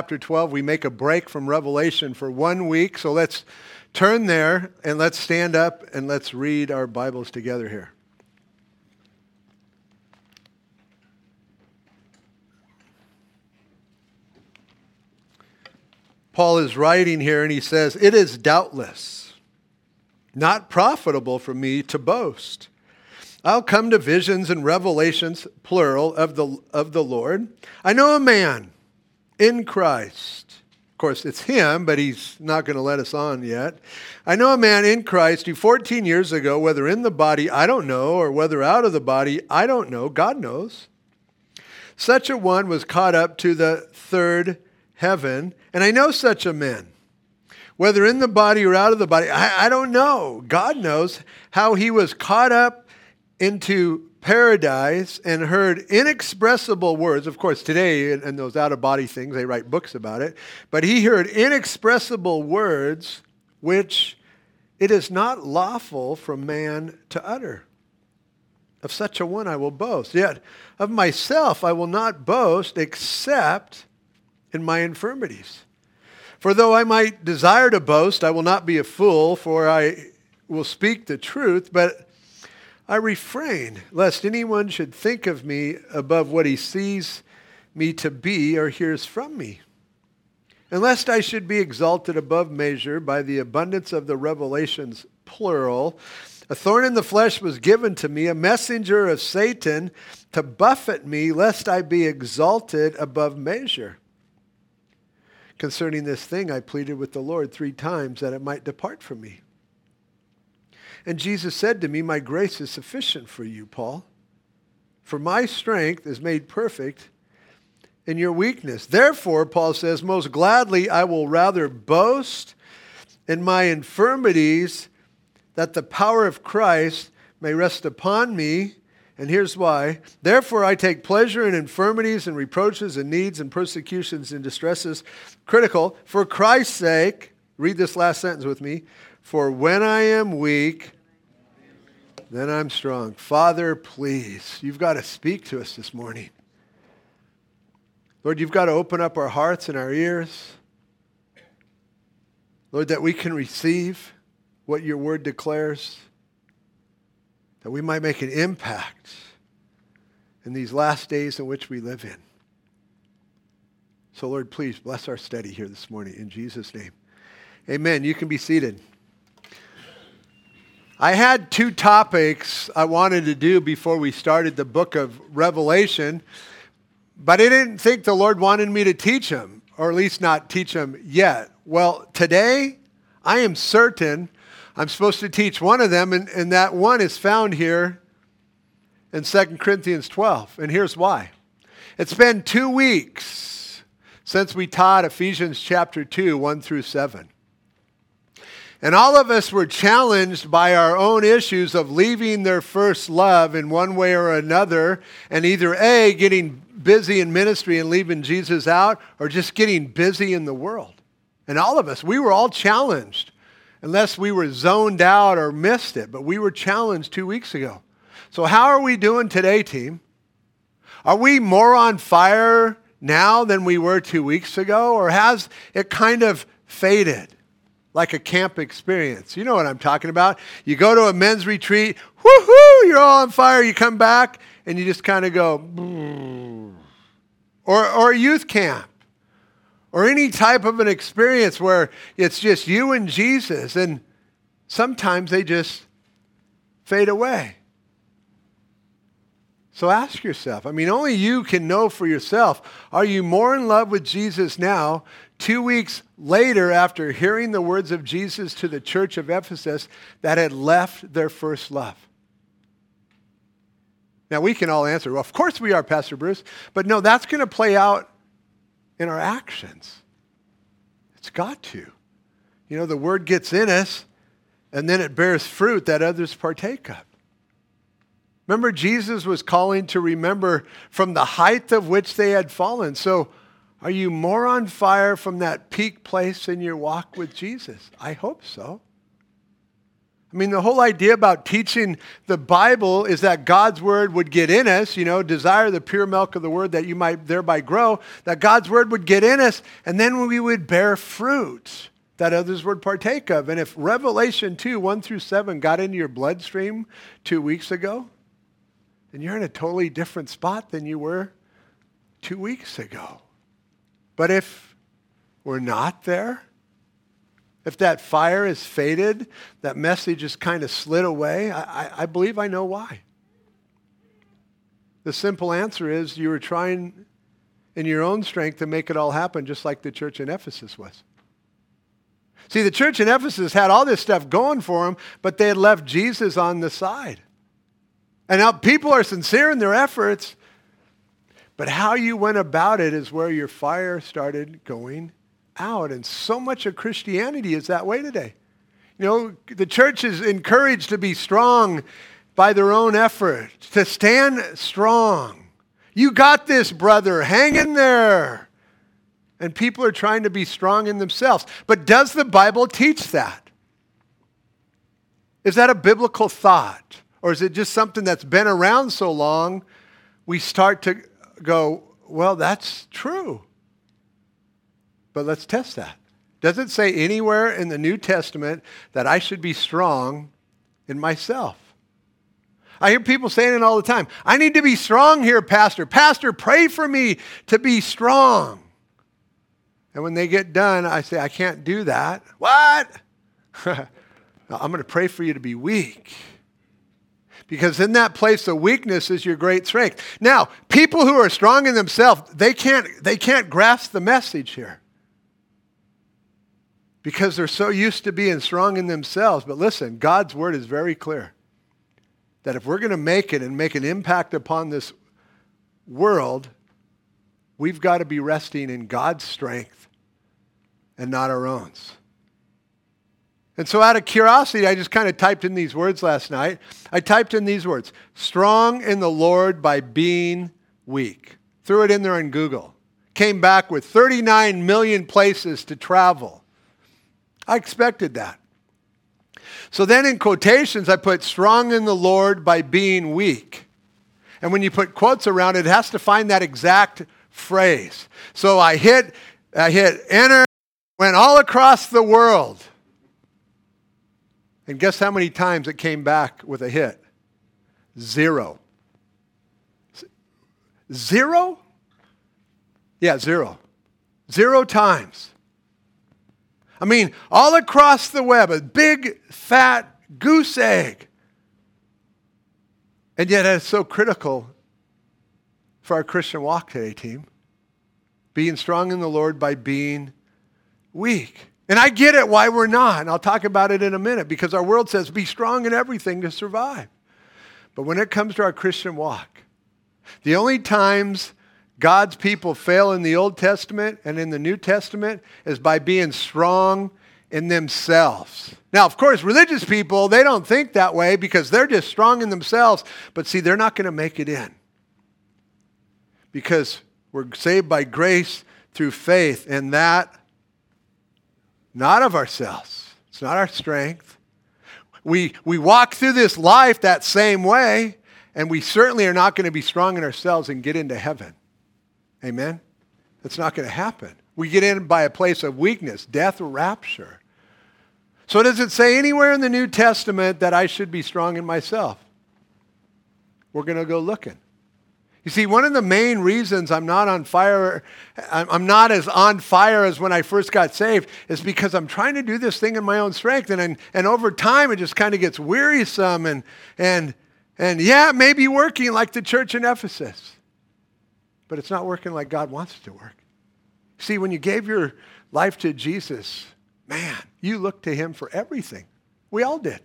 chapter 12. We make a break from Revelation for one week. So let's turn there and let's stand up and let's read our Bibles together here. Paul is writing here and he says, It is doubtless not profitable for me to boast. I'll come to visions and revelations, plural, of the, of the Lord. I know a man in Christ. Of course, it's him, but he's not going to let us on yet. I know a man in Christ who 14 years ago, whether in the body, I don't know, or whether out of the body, I don't know, God knows. Such a one was caught up to the third heaven, and I know such a man. Whether in the body or out of the body, I, I don't know. God knows how he was caught up into paradise and heard inexpressible words. Of course, today, in those out of body things, they write books about it. But he heard inexpressible words which it is not lawful for man to utter. Of such a one I will boast. Yet of myself I will not boast except in my infirmities. For though I might desire to boast, I will not be a fool, for I will speak the truth. But I refrain lest anyone should think of me above what he sees me to be or hears from me. And lest I should be exalted above measure by the abundance of the revelations, plural, a thorn in the flesh was given to me, a messenger of Satan to buffet me, lest I be exalted above measure. Concerning this thing, I pleaded with the Lord three times that it might depart from me. And Jesus said to me, My grace is sufficient for you, Paul. For my strength is made perfect in your weakness. Therefore, Paul says, Most gladly I will rather boast in my infirmities that the power of Christ may rest upon me. And here's why. Therefore, I take pleasure in infirmities and reproaches and needs and persecutions and distresses. Critical. For Christ's sake, read this last sentence with me. For when I am weak, then I'm strong. Father, please, you've got to speak to us this morning. Lord, you've got to open up our hearts and our ears. Lord, that we can receive what your word declares, that we might make an impact in these last days in which we live in. So, Lord, please bless our study here this morning in Jesus' name. Amen. You can be seated. I had two topics I wanted to do before we started the book of Revelation, but I didn't think the Lord wanted me to teach them, or at least not teach them yet. Well, today I am certain I'm supposed to teach one of them, and, and that one is found here in 2 Corinthians 12. And here's why it's been two weeks since we taught Ephesians chapter 2, 1 through 7. And all of us were challenged by our own issues of leaving their first love in one way or another, and either A, getting busy in ministry and leaving Jesus out, or just getting busy in the world. And all of us, we were all challenged, unless we were zoned out or missed it, but we were challenged two weeks ago. So, how are we doing today, team? Are we more on fire now than we were two weeks ago, or has it kind of faded? Like a camp experience. You know what I'm talking about. You go to a men's retreat, woohoo, you're all on fire. You come back and you just kind of go, or, or a youth camp, or any type of an experience where it's just you and Jesus, and sometimes they just fade away. So ask yourself I mean, only you can know for yourself. Are you more in love with Jesus now two weeks later after hearing the words of Jesus to the church of Ephesus that had left their first love? Now, we can all answer, well, of course we are, Pastor Bruce. But no, that's going to play out in our actions. It's got to. You know, the word gets in us, and then it bears fruit that others partake of. Remember, Jesus was calling to remember from the height of which they had fallen. So, are you more on fire from that peak place in your walk with Jesus? I hope so. I mean, the whole idea about teaching the Bible is that God's word would get in us, you know, desire the pure milk of the word that you might thereby grow, that God's word would get in us, and then we would bear fruit that others would partake of. And if Revelation 2, 1 through 7 got into your bloodstream two weeks ago, then you're in a totally different spot than you were two weeks ago. But if we're not there, if that fire is faded, that message is kind of slid away, I, I believe I know why. The simple answer is you were trying in your own strength to make it all happen, just like the church in Ephesus was. See, the church in Ephesus had all this stuff going for them, but they had left Jesus on the side. And now people are sincere in their efforts, but how you went about it is where your fire started going out. And so much of Christianity is that way today. You know, the church is encouraged to be strong by their own effort, to stand strong. You got this, brother. Hang in there. And people are trying to be strong in themselves. But does the Bible teach that? Is that a biblical thought? Or is it just something that's been around so long, we start to go, well, that's true. But let's test that. Does it say anywhere in the New Testament that I should be strong in myself? I hear people saying it all the time. I need to be strong here, Pastor. Pastor, pray for me to be strong. And when they get done, I say, I can't do that. What? I'm going to pray for you to be weak. Because in that place of weakness is your great strength. Now, people who are strong in themselves, they can't, they can't grasp the message here because they're so used to being strong in themselves. But listen, God's word is very clear that if we're going to make it and make an impact upon this world, we've got to be resting in God's strength and not our own. And so, out of curiosity, I just kind of typed in these words last night. I typed in these words strong in the Lord by being weak. Threw it in there on Google. Came back with 39 million places to travel. I expected that. So then in quotations, I put strong in the Lord by being weak. And when you put quotes around it, it has to find that exact phrase. So I hit, I hit enter, went all across the world. And guess how many times it came back with a hit? Zero. Zero? Yeah, zero. Zero times. I mean, all across the web, a big, fat goose egg. And yet, it's so critical for our Christian walk today, team. Being strong in the Lord by being weak. And I get it why we're not, and I'll talk about it in a minute because our world says be strong in everything to survive. But when it comes to our Christian walk, the only times God's people fail in the Old Testament and in the New Testament is by being strong in themselves. Now, of course, religious people, they don't think that way because they're just strong in themselves. But see, they're not going to make it in because we're saved by grace through faith, and that not of ourselves. It's not our strength. We, we walk through this life that same way, and we certainly are not going to be strong in ourselves and get into heaven. Amen? That's not going to happen. We get in by a place of weakness, death, or rapture. So, does it say anywhere in the New Testament that I should be strong in myself? We're going to go looking. You see, one of the main reasons I'm not on fire, I'm not as on fire as when I first got saved, is because I'm trying to do this thing in my own strength. And, and, and over time, it just kind of gets wearisome. And, and, and yeah, it may be working like the church in Ephesus but it's not working like God wants it to work. See, when you gave your life to Jesus, man, you looked to him for everything. We all did.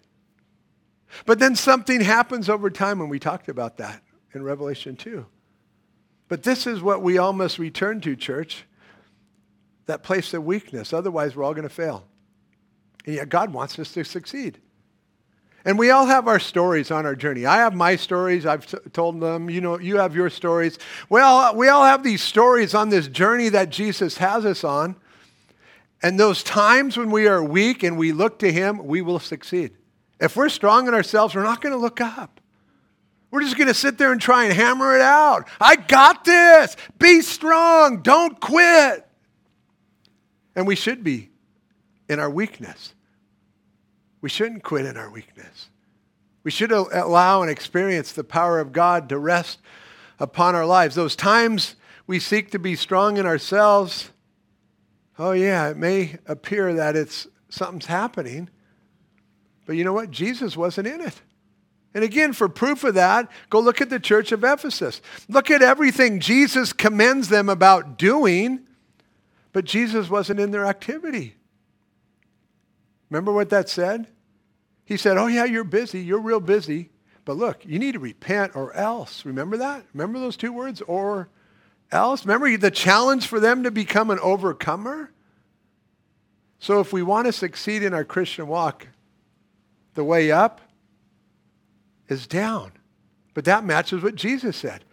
But then something happens over time, and we talked about that in Revelation 2. But this is what we all must return to, church that place of weakness. Otherwise, we're all going to fail. And yet, God wants us to succeed. And we all have our stories on our journey. I have my stories. I've t- told them. You know, you have your stories. Well, we all have these stories on this journey that Jesus has us on. And those times when we are weak and we look to him, we will succeed. If we're strong in ourselves, we're not going to look up. We're just going to sit there and try and hammer it out. I got this. Be strong. Don't quit. And we should be in our weakness. We shouldn't quit in our weakness. We should allow and experience the power of God to rest upon our lives. Those times we seek to be strong in ourselves, oh, yeah, it may appear that it's something's happening. But you know what? Jesus wasn't in it. And again, for proof of that, go look at the church of Ephesus. Look at everything Jesus commends them about doing, but Jesus wasn't in their activity. Remember what that said? He said, Oh, yeah, you're busy. You're real busy. But look, you need to repent or else. Remember that? Remember those two words? Or else? Remember the challenge for them to become an overcomer? So if we want to succeed in our Christian walk, the way up is down. But that matches what Jesus said.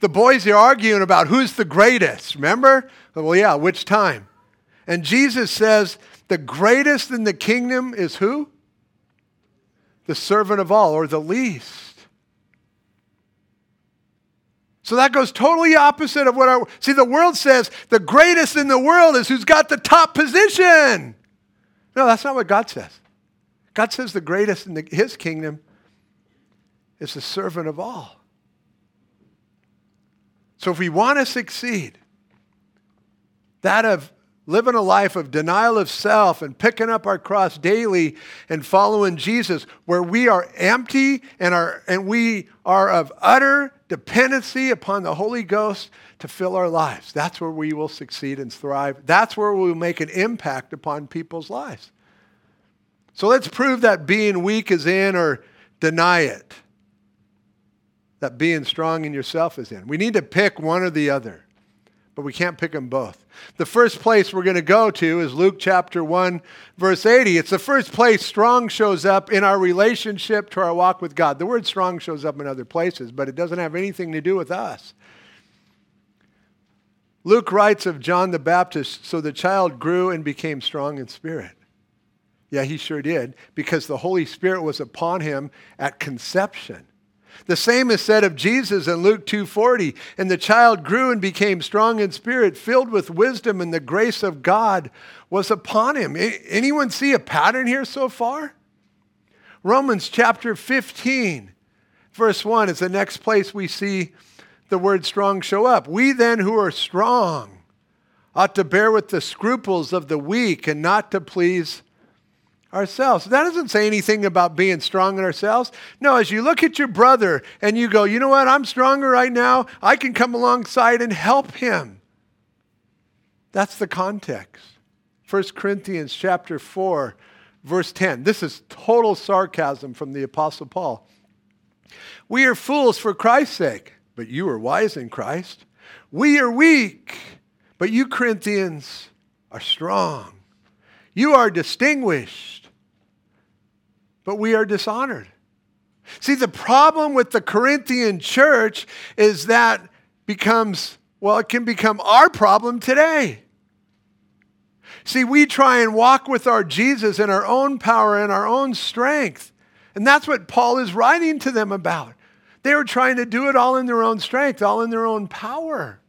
The boys are arguing about who's the greatest. Remember? Well, yeah, which time? And Jesus says, the greatest in the kingdom is who? The servant of all, or the least. So that goes totally opposite of what our. See, the world says the greatest in the world is who's got the top position. No, that's not what God says. God says the greatest in the, his kingdom is the servant of all. So if we want to succeed, that of living a life of denial of self and picking up our cross daily and following Jesus, where we are empty and, are, and we are of utter dependency upon the Holy Ghost to fill our lives. That's where we will succeed and thrive. That's where we will make an impact upon people's lives. So let's prove that being weak is in or deny it. That being strong in yourself is in. We need to pick one or the other, but we can't pick them both. The first place we're going to go to is Luke chapter 1, verse 80. It's the first place strong shows up in our relationship to our walk with God. The word strong shows up in other places, but it doesn't have anything to do with us. Luke writes of John the Baptist so the child grew and became strong in spirit. Yeah, he sure did, because the Holy Spirit was upon him at conception. The same is said of Jesus in Luke 2:40, and the child grew and became strong in spirit, filled with wisdom, and the grace of God was upon him. Anyone see a pattern here so far? Romans chapter 15, verse 1 is the next place we see the word strong show up. We then who are strong ought to bear with the scruples of the weak and not to please ourselves. That doesn't say anything about being strong in ourselves. No, as you look at your brother and you go, you know what, I'm stronger right now, I can come alongside and help him. That's the context. 1 Corinthians chapter 4, verse 10. This is total sarcasm from the Apostle Paul. We are fools for Christ's sake, but you are wise in Christ. We are weak, but you Corinthians are strong. You are distinguished but we are dishonored. See, the problem with the Corinthian church is that becomes, well, it can become our problem today. See, we try and walk with our Jesus in our own power and our own strength. And that's what Paul is writing to them about. They were trying to do it all in their own strength, all in their own power.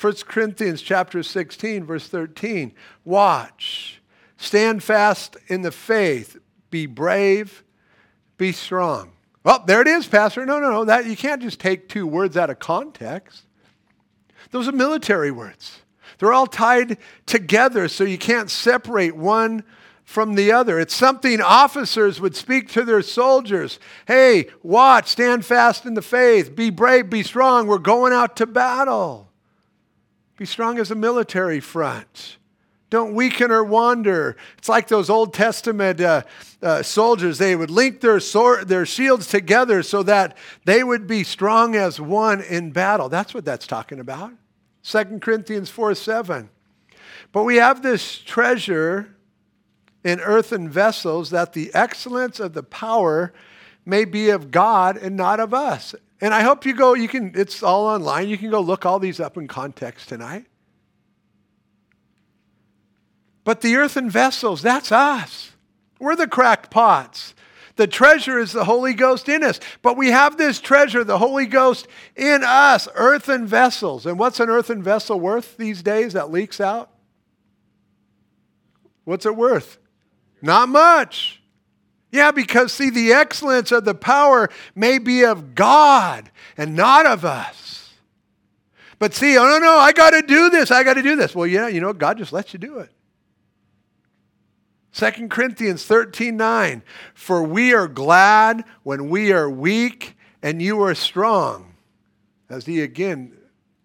1 Corinthians chapter 16 verse 13. Watch. Stand fast in the faith be brave, be strong. Well, there it is, Pastor. No, no, no. That, you can't just take two words out of context. Those are military words. They're all tied together, so you can't separate one from the other. It's something officers would speak to their soldiers. Hey, watch, stand fast in the faith, be brave, be strong. We're going out to battle. Be strong as a military front. Don't weaken or wander. It's like those Old Testament uh, uh, soldiers. They would link their, sword, their shields together so that they would be strong as one in battle. That's what that's talking about. 2 Corinthians 4 7. But we have this treasure in earthen vessels that the excellence of the power may be of God and not of us. And I hope you go, you can, it's all online. You can go look all these up in context tonight. But the earthen vessels, that's us. We're the cracked pots. The treasure is the Holy Ghost in us. But we have this treasure, the Holy Ghost, in us, earthen vessels. And what's an earthen vessel worth these days that leaks out? What's it worth? Not much. Yeah, because see, the excellence of the power may be of God and not of us. But see, oh no, no, I got to do this. I got to do this. Well, yeah, you know, God just lets you do it. 2 Corinthians 13 9. For we are glad when we are weak and you are strong. As he again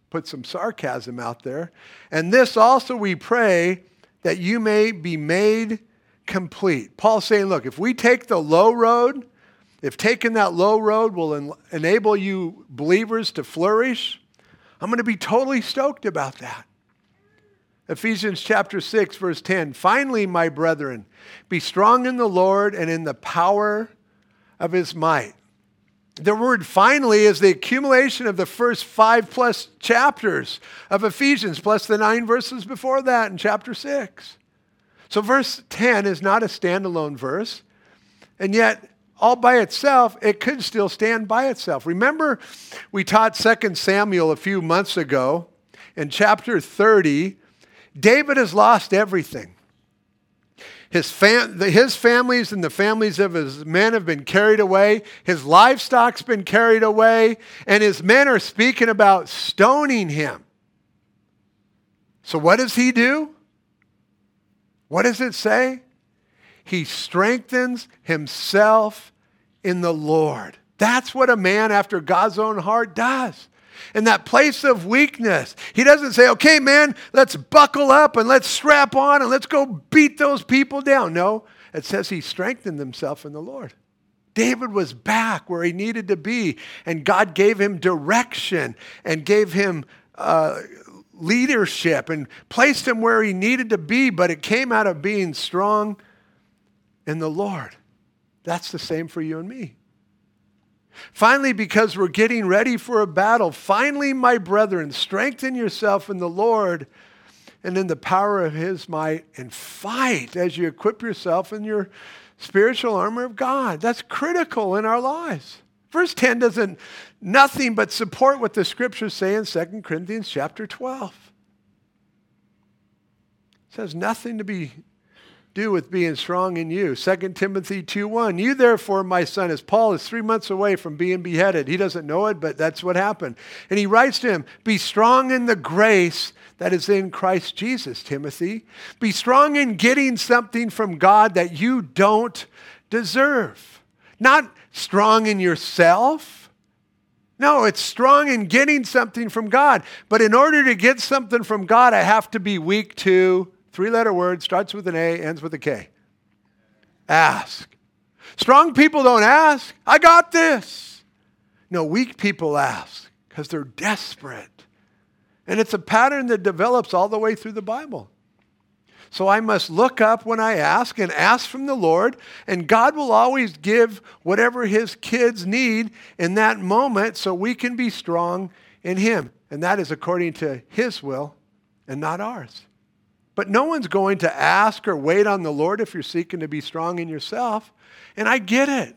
put some sarcasm out there. And this also we pray that you may be made complete. Paul's saying, look, if we take the low road, if taking that low road will en- enable you believers to flourish, I'm going to be totally stoked about that. Ephesians chapter 6, verse 10. Finally, my brethren, be strong in the Lord and in the power of his might. The word finally is the accumulation of the first five plus chapters of Ephesians, plus the nine verses before that in chapter 6. So, verse 10 is not a standalone verse, and yet, all by itself, it could still stand by itself. Remember, we taught 2 Samuel a few months ago. In chapter 30, David has lost everything. His, fam- his families and the families of his men have been carried away. His livestock's been carried away. And his men are speaking about stoning him. So, what does he do? What does it say? He strengthens himself in the Lord. That's what a man after God's own heart does. In that place of weakness, he doesn't say, okay, man, let's buckle up and let's strap on and let's go beat those people down. No, it says he strengthened himself in the Lord. David was back where he needed to be, and God gave him direction and gave him uh, leadership and placed him where he needed to be, but it came out of being strong in the Lord. That's the same for you and me. Finally, because we're getting ready for a battle, finally, my brethren, strengthen yourself in the Lord and in the power of his might and fight as you equip yourself in your spiritual armor of God. That's critical in our lives. Verse 10 doesn't nothing but support what the scriptures say in 2 Corinthians chapter 12. It says nothing to be do with being strong in you. 2 Timothy 2:1. You therefore, my son, as Paul is 3 months away from being beheaded. He doesn't know it, but that's what happened. And he writes to him, "Be strong in the grace that is in Christ Jesus, Timothy. Be strong in getting something from God that you don't deserve." Not strong in yourself. No, it's strong in getting something from God. But in order to get something from God, I have to be weak to three letter word, starts with an A, ends with a K. Ask. Strong people don't ask, I got this. No, weak people ask because they're desperate. And it's a pattern that develops all the way through the Bible. So I must look up when I ask and ask from the Lord, and God will always give whatever his kids need in that moment so we can be strong in him. And that is according to his will and not ours. But no one's going to ask or wait on the Lord if you're seeking to be strong in yourself. And I get it.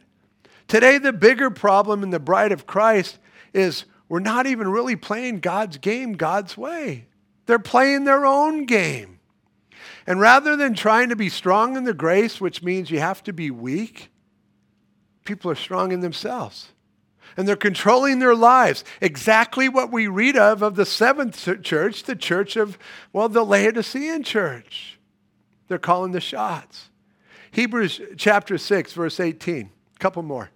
Today, the bigger problem in the bride of Christ is we're not even really playing God's game God's way. They're playing their own game. And rather than trying to be strong in the grace, which means you have to be weak, people are strong in themselves. And they're controlling their lives. Exactly what we read of of the seventh church, the church of, well, the Laodicean church. They're calling the shots. Hebrews chapter 6, verse 18. A couple more.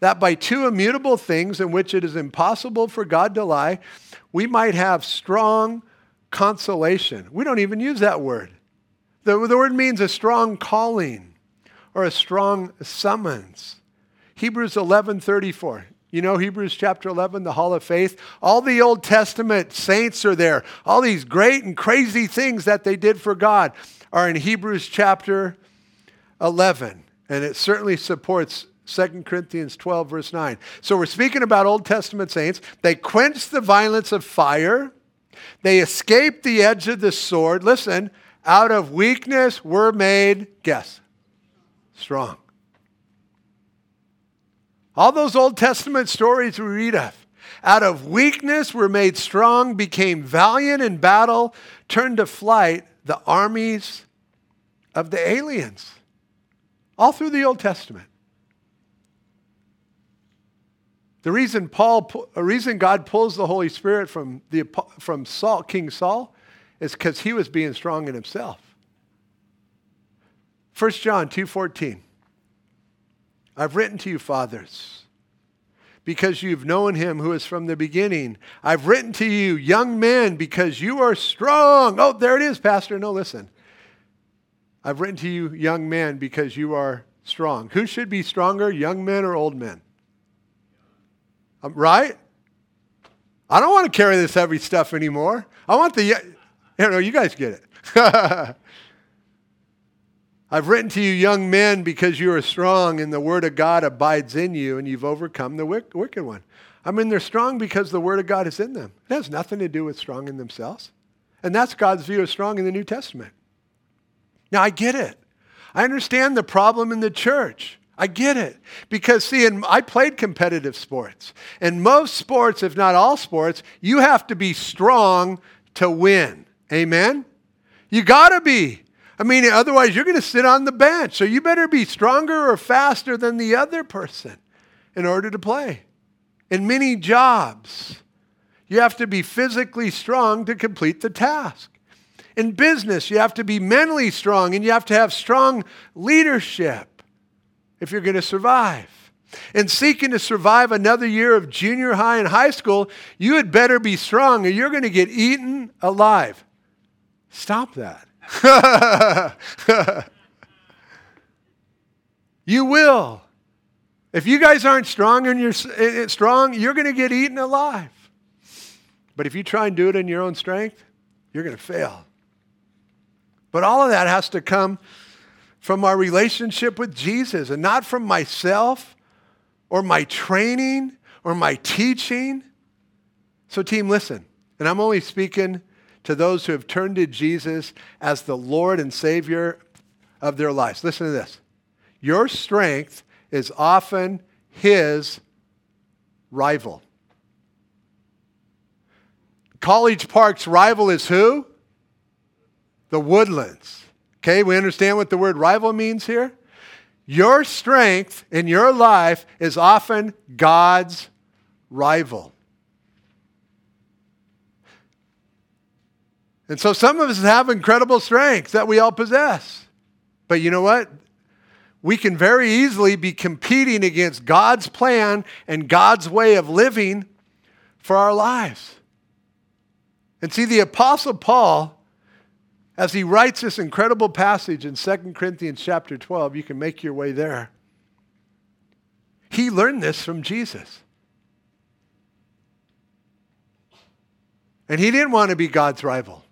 That by two immutable things in which it is impossible for God to lie, we might have strong consolation. We don't even use that word. The, the word means a strong calling or a strong summons. Hebrews 11:34. You know Hebrews chapter 11, the hall of faith? All the Old Testament saints are there. All these great and crazy things that they did for God are in Hebrews chapter 11. And it certainly supports 2 Corinthians 12, verse 9. So we're speaking about Old Testament saints. They quenched the violence of fire, they escaped the edge of the sword. Listen, out of weakness were made, guess, strong. All those Old Testament stories we read of. Out of weakness were made strong, became valiant in battle, turned to flight the armies of the aliens. All through the Old Testament. The reason Paul, a reason God pulls the Holy Spirit from, the, from Saul, King Saul is because he was being strong in himself. 1 John 2.14 I've written to you, fathers, because you've known him who is from the beginning. I've written to you, young men, because you are strong. Oh, there it is, Pastor. No, listen. I've written to you, young men, because you are strong. Who should be stronger, young men or old men? Um, right? I don't want to carry this heavy stuff anymore. I want the, you know, you guys get it. I've written to you, young men, because you are strong and the word of God abides in you and you've overcome the wicked one. I mean, they're strong because the word of God is in them. It has nothing to do with strong in themselves. And that's God's view of strong in the New Testament. Now, I get it. I understand the problem in the church. I get it. Because, see, in, I played competitive sports. And most sports, if not all sports, you have to be strong to win. Amen? You got to be. I mean, otherwise, you're going to sit on the bench. So you better be stronger or faster than the other person in order to play. In many jobs, you have to be physically strong to complete the task. In business, you have to be mentally strong and you have to have strong leadership if you're going to survive. In seeking to survive another year of junior high and high school, you had better be strong or you're going to get eaten alive. Stop that. you will. If you guys aren't strong and you're eh, strong, you're going to get eaten alive. But if you try and do it in your own strength, you're going to fail. But all of that has to come from our relationship with Jesus and not from myself or my training or my teaching. So, team, listen. And I'm only speaking to those who have turned to Jesus as the Lord and Savior of their lives. Listen to this. Your strength is often his rival. College Park's rival is who? The Woodlands. Okay, we understand what the word rival means here? Your strength in your life is often God's rival. And so some of us have incredible strengths that we all possess. But you know what? We can very easily be competing against God's plan and God's way of living for our lives. And see, the Apostle Paul as he writes this incredible passage in 2 Corinthians chapter 12, you can make your way there. He learned this from Jesus. And he didn't want to be God's rival.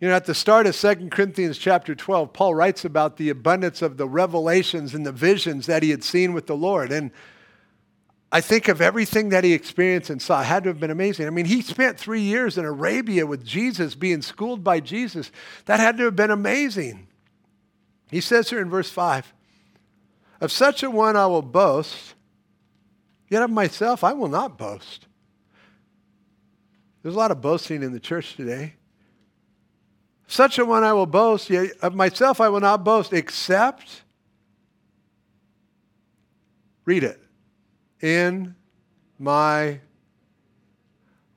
You know, at the start of 2 Corinthians chapter 12, Paul writes about the abundance of the revelations and the visions that he had seen with the Lord. And I think of everything that he experienced and saw. It had to have been amazing. I mean, he spent three years in Arabia with Jesus, being schooled by Jesus. That had to have been amazing. He says here in verse 5 Of such a one I will boast, yet of myself I will not boast. There's a lot of boasting in the church today. Such a one I will boast, yet of myself I will not boast, except, read it in my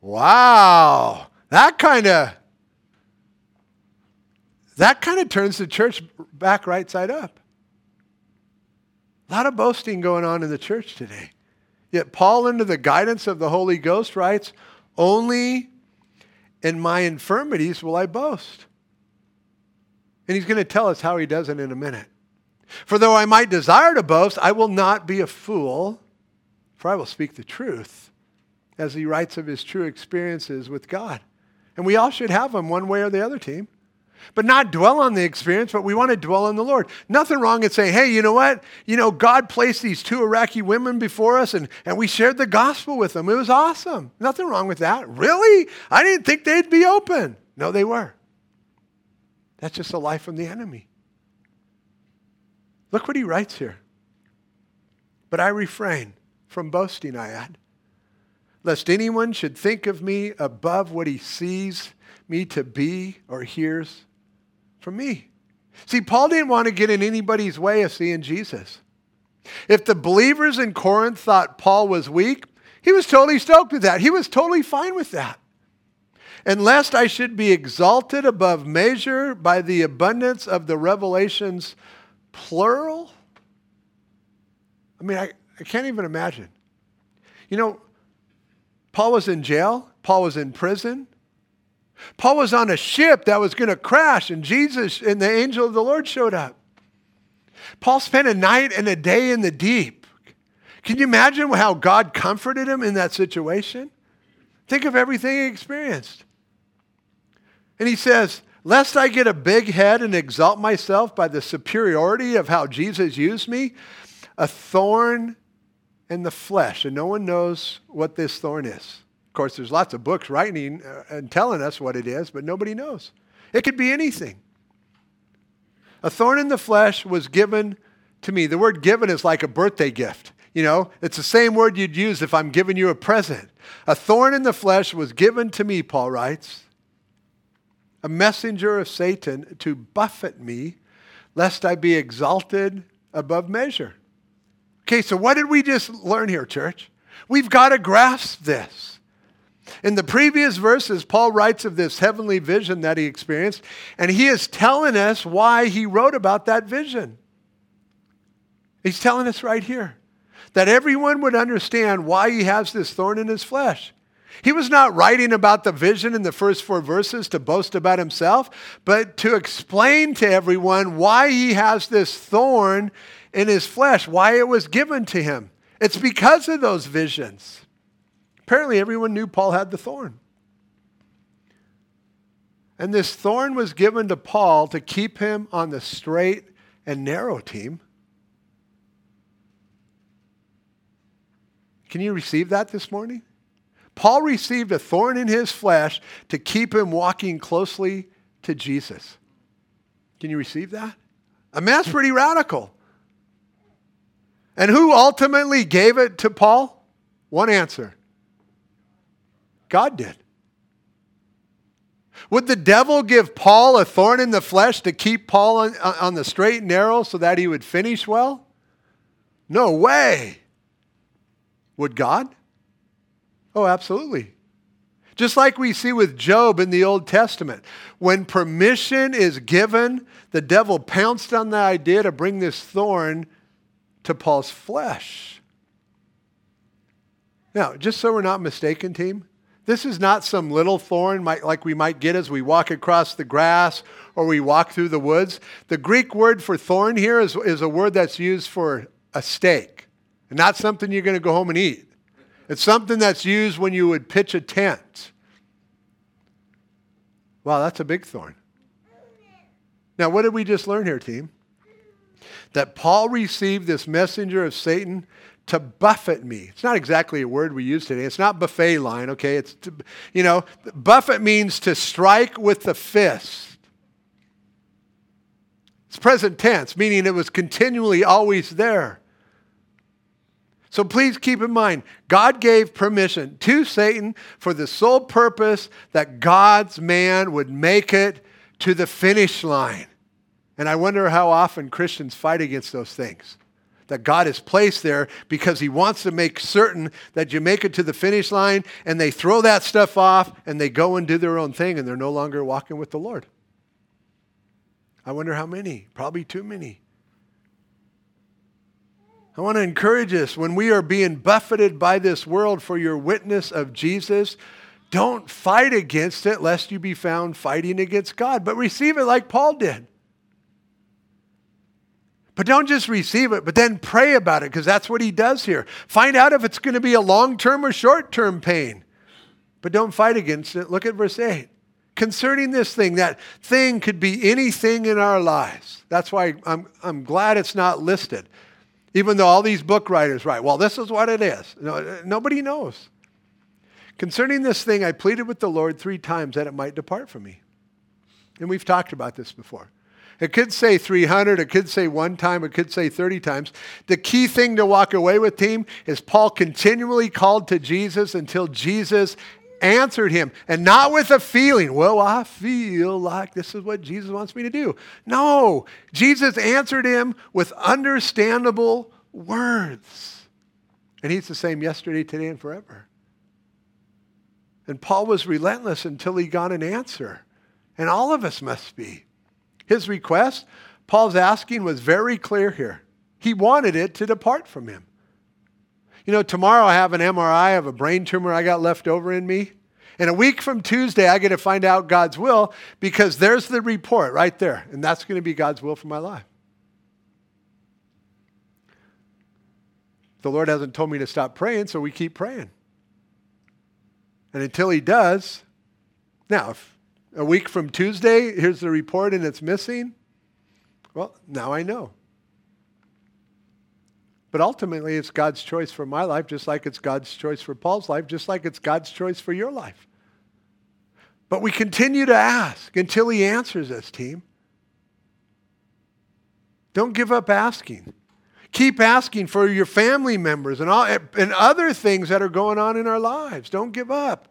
wow. That kind of that kind of turns the church back right side up. A lot of boasting going on in the church today. Yet paul under the guidance of the holy ghost writes only in my infirmities will i boast and he's going to tell us how he does it in a minute for though i might desire to boast i will not be a fool for I will speak the truth as he writes of his true experiences with God. And we all should have them one way or the other, team. But not dwell on the experience, but we want to dwell on the Lord. Nothing wrong in saying, hey, you know what? You know, God placed these two Iraqi women before us and, and we shared the gospel with them. It was awesome. Nothing wrong with that. Really? I didn't think they'd be open. No, they were. That's just a lie from the enemy. Look what he writes here. But I refrain from boasting, I add, lest anyone should think of me above what he sees me to be or hears from me. See, Paul didn't want to get in anybody's way of seeing Jesus. If the believers in Corinth thought Paul was weak, he was totally stoked with that. He was totally fine with that. And lest I should be exalted above measure by the abundance of the revelations, plural. I mean, I, I can't even imagine. You know, Paul was in jail, Paul was in prison. Paul was on a ship that was going to crash, and Jesus and the angel of the Lord showed up. Paul spent a night and a day in the deep. Can you imagine how God comforted him in that situation? Think of everything he experienced. And he says, Lest I get a big head and exalt myself by the superiority of how Jesus used me, a thorn in the flesh. And no one knows what this thorn is. Of course, there's lots of books writing uh, and telling us what it is, but nobody knows. It could be anything. A thorn in the flesh was given to me. The word given is like a birthday gift. You know, it's the same word you'd use if I'm giving you a present. A thorn in the flesh was given to me, Paul writes, a messenger of Satan to buffet me, lest I be exalted above measure. Okay, so what did we just learn here, church? We've got to grasp this. In the previous verses, Paul writes of this heavenly vision that he experienced, and he is telling us why he wrote about that vision. He's telling us right here that everyone would understand why he has this thorn in his flesh. He was not writing about the vision in the first four verses to boast about himself, but to explain to everyone why he has this thorn in his flesh, why it was given to him. It's because of those visions. Apparently, everyone knew Paul had the thorn. And this thorn was given to Paul to keep him on the straight and narrow team. Can you receive that this morning? Paul received a thorn in his flesh to keep him walking closely to Jesus. Can you receive that? I mean, that's pretty radical. And who ultimately gave it to Paul? One answer God did. Would the devil give Paul a thorn in the flesh to keep Paul on, on the straight and narrow so that he would finish well? No way. Would God? Oh, absolutely. Just like we see with Job in the Old Testament. When permission is given, the devil pounced on the idea to bring this thorn to Paul's flesh. Now, just so we're not mistaken, team, this is not some little thorn like we might get as we walk across the grass or we walk through the woods. The Greek word for thorn here is, is a word that's used for a stake, not something you're going to go home and eat. It's something that's used when you would pitch a tent. Wow, that's a big thorn. Now, what did we just learn here, team? That Paul received this messenger of Satan to buffet me. It's not exactly a word we use today. It's not buffet line, okay? It's, to, you know, buffet means to strike with the fist. It's present tense, meaning it was continually always there. So please keep in mind, God gave permission to Satan for the sole purpose that God's man would make it to the finish line. And I wonder how often Christians fight against those things that God has placed there because He wants to make certain that you make it to the finish line and they throw that stuff off and they go and do their own thing and they're no longer walking with the Lord. I wonder how many. Probably too many. I want to encourage us when we are being buffeted by this world for your witness of Jesus, don't fight against it lest you be found fighting against God, but receive it like Paul did. But don't just receive it, but then pray about it because that's what he does here. Find out if it's going to be a long term or short term pain. But don't fight against it. Look at verse 8. Concerning this thing, that thing could be anything in our lives. That's why I'm, I'm glad it's not listed. Even though all these book writers write, well, this is what it is. No, nobody knows. Concerning this thing, I pleaded with the Lord three times that it might depart from me. And we've talked about this before. It could say 300, it could say one time, it could say 30 times. The key thing to walk away with, team, is Paul continually called to Jesus until Jesus answered him. And not with a feeling, well, I feel like this is what Jesus wants me to do. No, Jesus answered him with understandable words. And he's the same yesterday, today, and forever. And Paul was relentless until he got an answer. And all of us must be. His request, Paul's asking, was very clear here. He wanted it to depart from him. You know, tomorrow I have an MRI of a brain tumor I got left over in me. And a week from Tuesday, I get to find out God's will because there's the report right there. And that's going to be God's will for my life. The Lord hasn't told me to stop praying, so we keep praying. And until He does, now, a week from Tuesday, here's the report and it's missing. Well, now I know. But ultimately, it's God's choice for my life, just like it's God's choice for Paul's life, just like it's God's choice for your life. But we continue to ask until He answers us, team. Don't give up asking. Keep asking for your family members and, all, and other things that are going on in our lives. Don't give up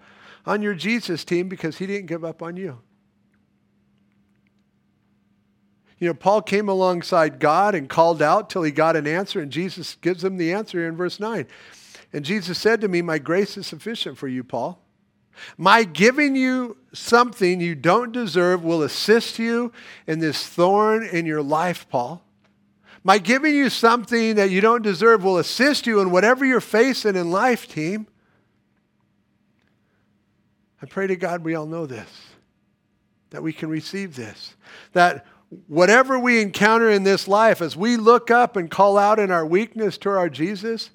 on your Jesus team because he didn't give up on you. You know, Paul came alongside God and called out till he got an answer, and Jesus gives him the answer in verse 9. And Jesus said to me, My grace is sufficient for you, Paul. My giving you something you don't deserve will assist you in this thorn in your life, Paul. My giving you something that you don't deserve will assist you in whatever you're facing in life, team. I pray to God we all know this, that we can receive this, that whatever we encounter in this life, as we look up and call out in our weakness to our Jesus,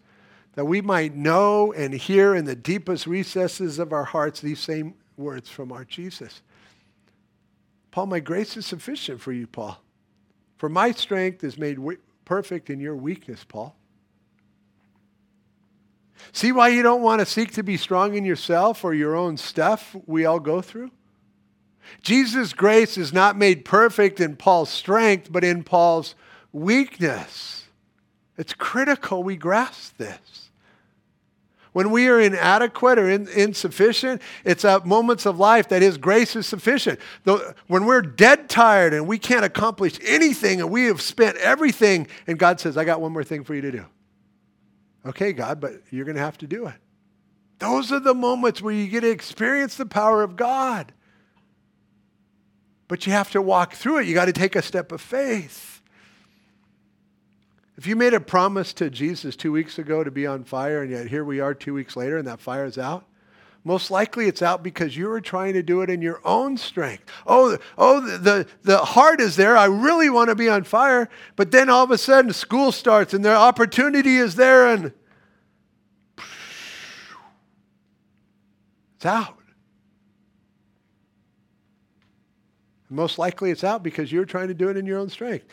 that we might know and hear in the deepest recesses of our hearts these same words from our Jesus. Paul, my grace is sufficient for you, Paul. For my strength is made perfect in your weakness, Paul. See why you don't want to seek to be strong in yourself or your own stuff we all go through? Jesus' grace is not made perfect in Paul's strength, but in Paul's weakness. It's critical we grasp this. When we are inadequate or in, insufficient, it's at moments of life that His grace is sufficient. When we're dead tired and we can't accomplish anything and we have spent everything, and God says, I got one more thing for you to do. Okay, God, but you're going to have to do it. Those are the moments where you get to experience the power of God. But you have to walk through it. You got to take a step of faith. If you made a promise to Jesus two weeks ago to be on fire, and yet here we are two weeks later and that fire is out, most likely it's out because you were trying to do it in your own strength. Oh, oh the, the, heart is there. I really want to be on fire. But then all of a sudden school starts and the opportunity is there and it's out. Most likely it's out because you're trying to do it in your own strength.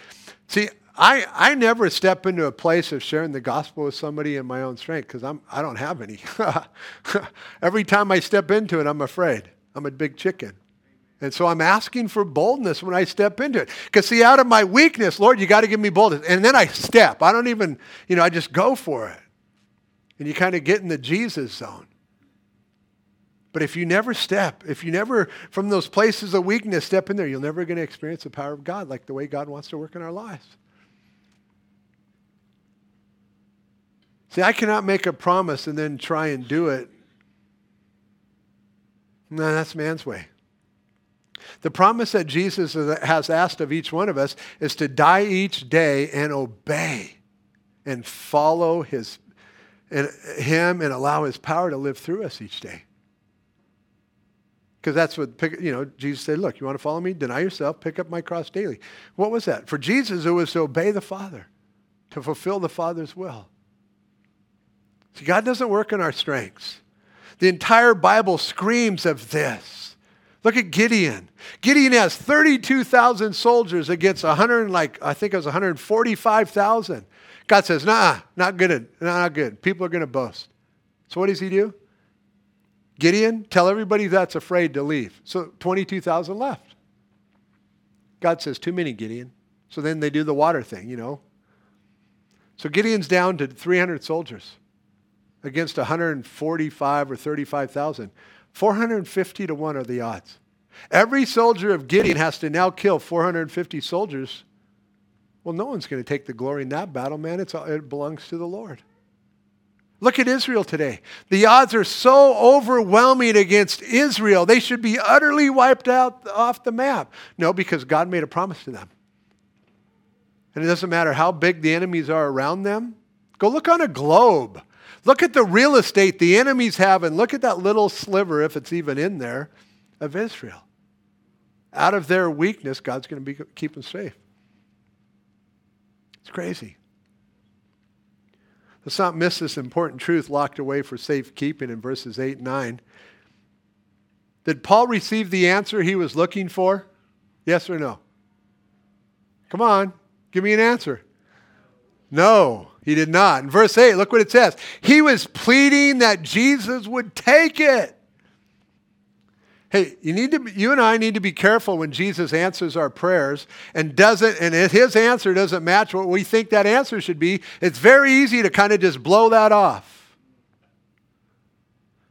See, I, I never step into a place of sharing the gospel with somebody in my own strength because I'm I don't have any. Every time I step into it, I'm afraid. I'm a big chicken. And so I'm asking for boldness when I step into it. Because see, out of my weakness, Lord, you got to give me boldness. And then I step. I don't even, you know, I just go for it. And you kind of get in the Jesus zone. But if you never step, if you never, from those places of weakness, step in there, you're never going to experience the power of God like the way God wants to work in our lives. See, I cannot make a promise and then try and do it. No, that's man's way. The promise that Jesus has asked of each one of us is to die each day and obey and follow his, and him and allow his power to live through us each day. Because that's what, you know, Jesus said, look, you want to follow me? Deny yourself, pick up my cross daily. What was that? For Jesus, it was to obey the Father, to fulfill the Father's will. See, God doesn't work in our strengths. The entire Bible screams of this. Look at Gideon. Gideon has 32,000 soldiers against 100, like I think it was 145,000. God says, "Nah, not good. Not good. People are going to boast." So what does he do? Gideon, tell everybody that's afraid to leave. So 22,000 left. God says, Too many, Gideon. So then they do the water thing, you know. So Gideon's down to 300 soldiers against 145 or 35,000. 450 to 1 are the odds. Every soldier of Gideon has to now kill 450 soldiers. Well, no one's going to take the glory in that battle, man. It's, it belongs to the Lord. Look at Israel today. The odds are so overwhelming against Israel. They should be utterly wiped out off the map. No, because God made a promise to them. And it doesn't matter how big the enemies are around them. Go look on a globe. Look at the real estate the enemies have and look at that little sliver, if it's even in there, of Israel. Out of their weakness, God's going to be, keep them safe. It's crazy. Let's not miss this important truth locked away for safekeeping in verses 8 and 9. Did Paul receive the answer he was looking for? Yes or no? Come on, give me an answer. No, he did not. In verse 8, look what it says. He was pleading that Jesus would take it. Hey, you need to you and I need to be careful when Jesus answers our prayers and doesn't and if his answer doesn't match what we think that answer should be, it's very easy to kind of just blow that off.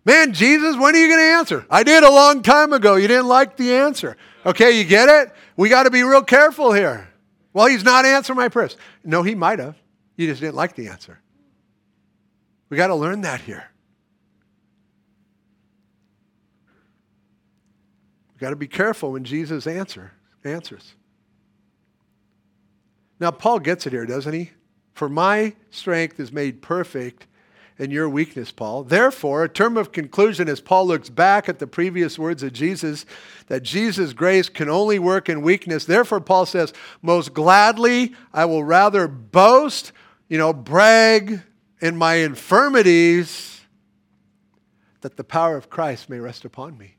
Man, Jesus, when are you going to answer? I did a long time ago. You didn't like the answer. Okay, you get it? We got to be real careful here. Well, he's not answering my prayers. No, he might have. You just didn't like the answer. We got to learn that here. Got to be careful when Jesus answer, answers. Now, Paul gets it here, doesn't he? For my strength is made perfect in your weakness, Paul. Therefore, a term of conclusion as Paul looks back at the previous words of Jesus, that Jesus' grace can only work in weakness. Therefore, Paul says, Most gladly, I will rather boast, you know, brag in my infirmities, that the power of Christ may rest upon me.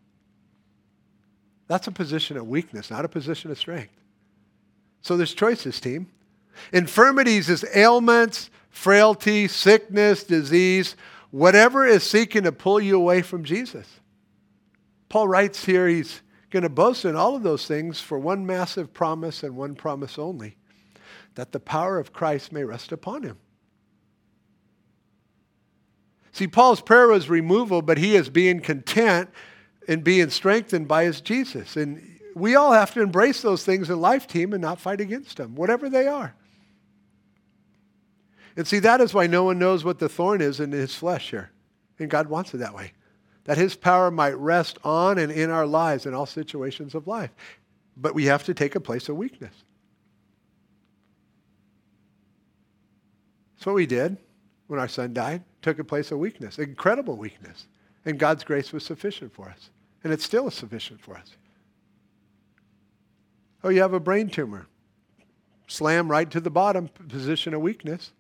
That's a position of weakness, not a position of strength. So there's choices, team. Infirmities is ailments, frailty, sickness, disease, whatever is seeking to pull you away from Jesus. Paul writes here he's going to boast in all of those things for one massive promise and one promise only that the power of Christ may rest upon him. See, Paul's prayer was removal, but he is being content and being strengthened by his Jesus. And we all have to embrace those things in life, team, and not fight against them, whatever they are. And see, that is why no one knows what the thorn is in his flesh here. And God wants it that way. That his power might rest on and in our lives in all situations of life. But we have to take a place of weakness. That's what we did when our son died. Took a place of weakness, incredible weakness. And God's grace was sufficient for us. And it still is sufficient for us. Oh, you have a brain tumor. Slam right to the bottom, position of weakness.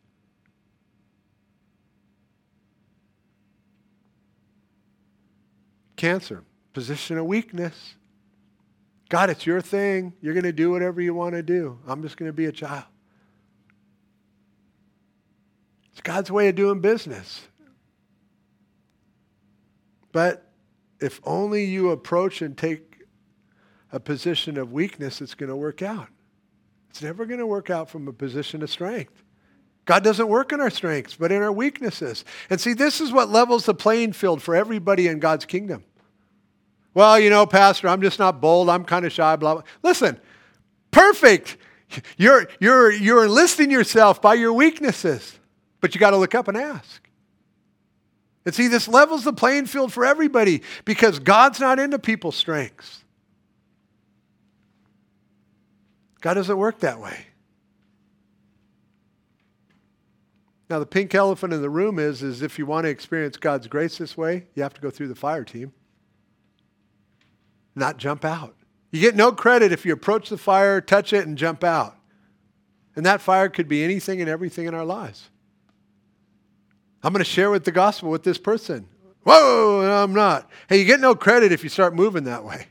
Cancer, position of weakness. God, it's your thing. You're going to do whatever you want to do. I'm just going to be a child. It's God's way of doing business. But if only you approach and take a position of weakness, it's going to work out. It's never going to work out from a position of strength. God doesn't work in our strengths, but in our weaknesses. And see, this is what levels the playing field for everybody in God's kingdom. Well, you know, Pastor, I'm just not bold. I'm kind of shy, blah, blah. Listen, perfect. You're, you're, you're enlisting yourself by your weaknesses, but you got to look up and ask. And see, this levels the playing field for everybody because God's not into people's strengths. God doesn't work that way. Now, the pink elephant in the room is, is if you want to experience God's grace this way, you have to go through the fire team, not jump out. You get no credit if you approach the fire, touch it, and jump out. And that fire could be anything and everything in our lives. I'm going to share with the gospel with this person. Whoa, no, I'm not. Hey, you get no credit if you start moving that way.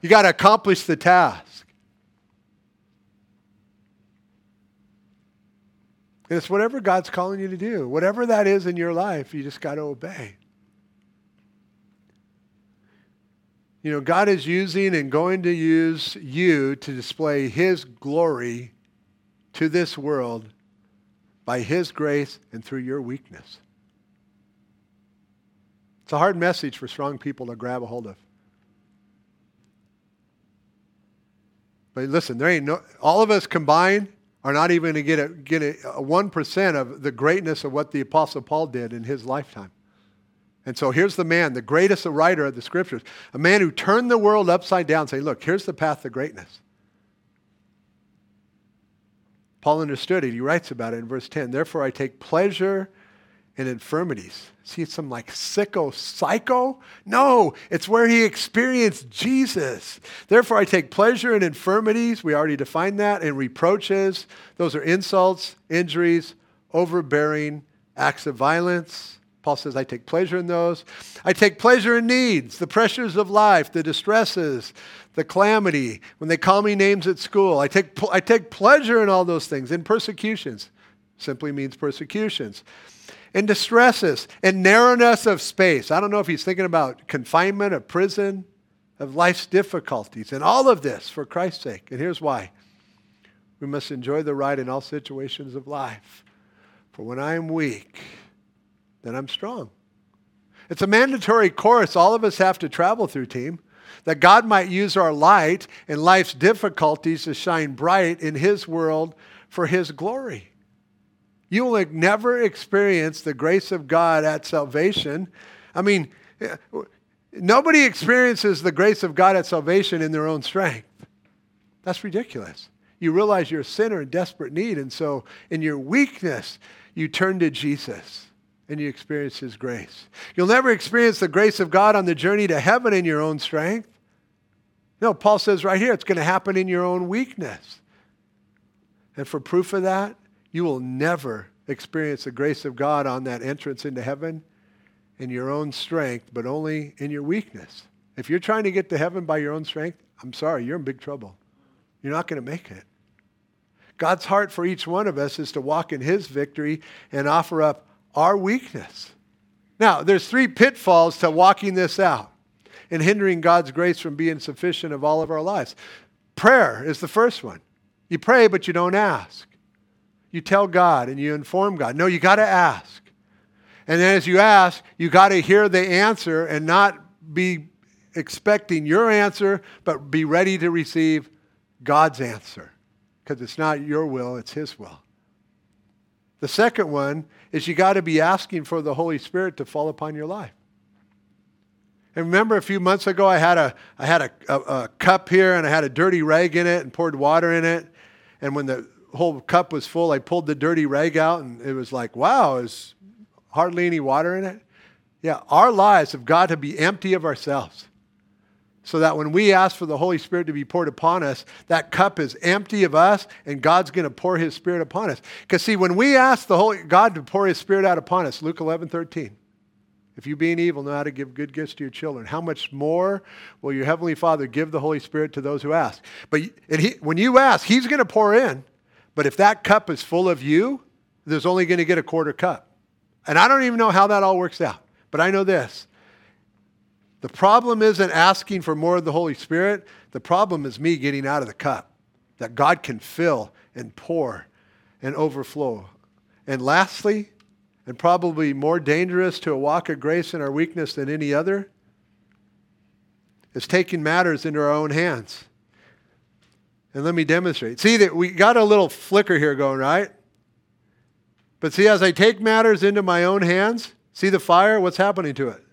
You got to accomplish the task. And it's whatever God's calling you to do. Whatever that is in your life, you just got to obey. You know, God is using and going to use you to display His glory to this world by His grace and through your weakness. It's a hard message for strong people to grab a hold of. But listen, there ain't no, all of us combined are not even going to get a, get a, a 1% of the greatness of what the Apostle Paul did in his lifetime. And so here's the man, the greatest writer of the scriptures, a man who turned the world upside down, saying, Look, here's the path to greatness. Paul understood it. He writes about it in verse 10. Therefore, I take pleasure in infirmities. See, it's some like sicko psycho? No, it's where he experienced Jesus. Therefore, I take pleasure in infirmities. We already defined that. And reproaches. Those are insults, injuries, overbearing acts of violence Paul says, I take pleasure in those. I take pleasure in needs, the pressures of life, the distresses, the calamity. When they call me names at school, I take, I take pleasure in all those things. In persecutions, simply means persecutions. In distresses, and narrowness of space. I don't know if he's thinking about confinement, of prison, of life's difficulties, and all of this for Christ's sake. And here's why. We must enjoy the ride in all situations of life. For when I am weak, then I'm strong. It's a mandatory course all of us have to travel through, team, that God might use our light and life's difficulties to shine bright in His world for His glory. You will never experience the grace of God at salvation. I mean, nobody experiences the grace of God at salvation in their own strength. That's ridiculous. You realize you're a sinner in desperate need, and so in your weakness, you turn to Jesus and you experience His grace. You'll never experience the grace of God on the journey to heaven in your own strength. No, Paul says right here, it's going to happen in your own weakness. And for proof of that, you will never experience the grace of God on that entrance into heaven in your own strength, but only in your weakness. If you're trying to get to heaven by your own strength, I'm sorry, you're in big trouble. You're not going to make it. God's heart for each one of us is to walk in his victory and offer up our weakness. Now, there's three pitfalls to walking this out and hindering God's grace from being sufficient of all of our lives. Prayer is the first one. You pray, but you don't ask. You tell God and you inform God. No, you got to ask. And then as you ask, you got to hear the answer and not be expecting your answer, but be ready to receive God's answer. Because it's not your will, it's His will. The second one is you got to be asking for the Holy Spirit to fall upon your life. And remember a few months ago, I had a, I had a, a, a, cup here and I had a dirty rag in it and poured water in it. And when the whole cup was full, I pulled the dirty rag out and it was like, wow, there's hardly any water in it. Yeah, our lives have got to be empty of ourselves so that when we ask for the Holy Spirit to be poured upon us, that cup is empty of us and God's going to pour his Spirit upon us. Because, see, when we ask the Holy God to pour his Spirit out upon us, Luke 11 13, if you being evil know how to give good gifts to your children, how much more will your Heavenly Father give the Holy Spirit to those who ask? But he, when you ask, He's going to pour in. But if that cup is full of you, there's only going to get a quarter cup. And I don't even know how that all works out. But I know this the problem isn't asking for more of the Holy Spirit. The problem is me getting out of the cup that God can fill and pour and overflow. And lastly, and probably more dangerous to a walk of grace in our weakness than any other, is taking matters into our own hands. And let me demonstrate. See that we got a little flicker here going, right? But see, as I take matters into my own hands, see the fire? What's happening to it?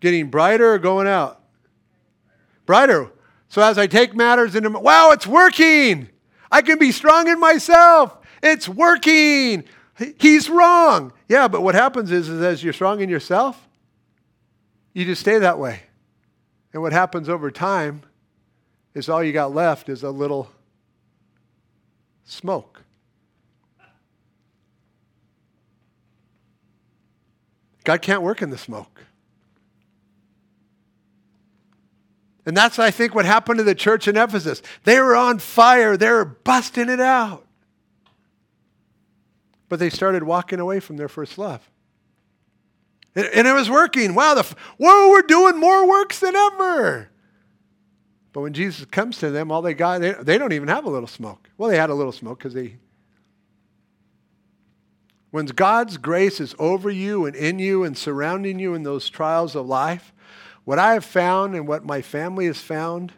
Getting brighter or going out? Brighter. So as I take matters into my, wow, it's working. I can be strong in myself. It's working. He's wrong. Yeah, but what happens is, is as you're strong in yourself, you just stay that way. And what happens over time is all you got left is a little smoke. God can't work in the smoke. And that's, I think, what happened to the church in Ephesus. They were on fire, they were busting it out. But they started walking away from their first love. And it was working. Wow, the, whoa, we're doing more works than ever. But when Jesus comes to them, all they got, they, they don't even have a little smoke. Well, they had a little smoke because they. When God's grace is over you and in you and surrounding you in those trials of life, what I have found and what my family has found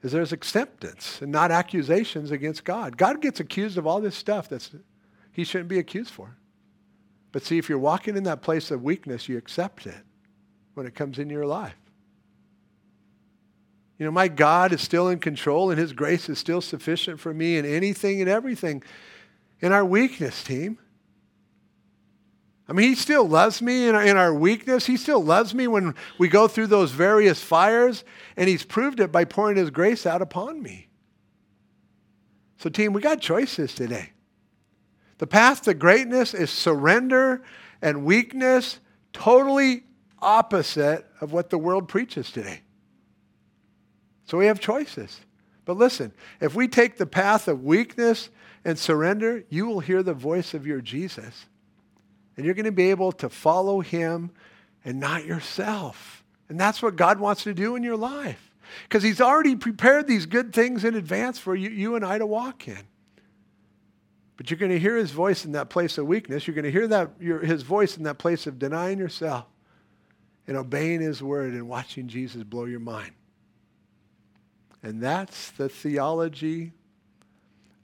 is there's acceptance and not accusations against God. God gets accused of all this stuff that he shouldn't be accused for. But see, if you're walking in that place of weakness, you accept it when it comes into your life. You know, my God is still in control and his grace is still sufficient for me in anything and everything. In our weakness, team. I mean, he still loves me in our, in our weakness. He still loves me when we go through those various fires, and he's proved it by pouring his grace out upon me. So, team, we got choices today. The path to greatness is surrender and weakness, totally opposite of what the world preaches today. So we have choices. But listen, if we take the path of weakness and surrender, you will hear the voice of your Jesus. And you're going to be able to follow him and not yourself. And that's what God wants to do in your life. Because he's already prepared these good things in advance for you, you and I to walk in. But you're going to hear his voice in that place of weakness. You're going to hear that, your, his voice in that place of denying yourself and obeying his word and watching Jesus blow your mind. And that's the theology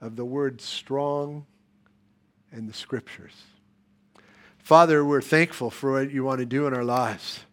of the word strong in the scriptures. Father, we're thankful for what you want to do in our lives.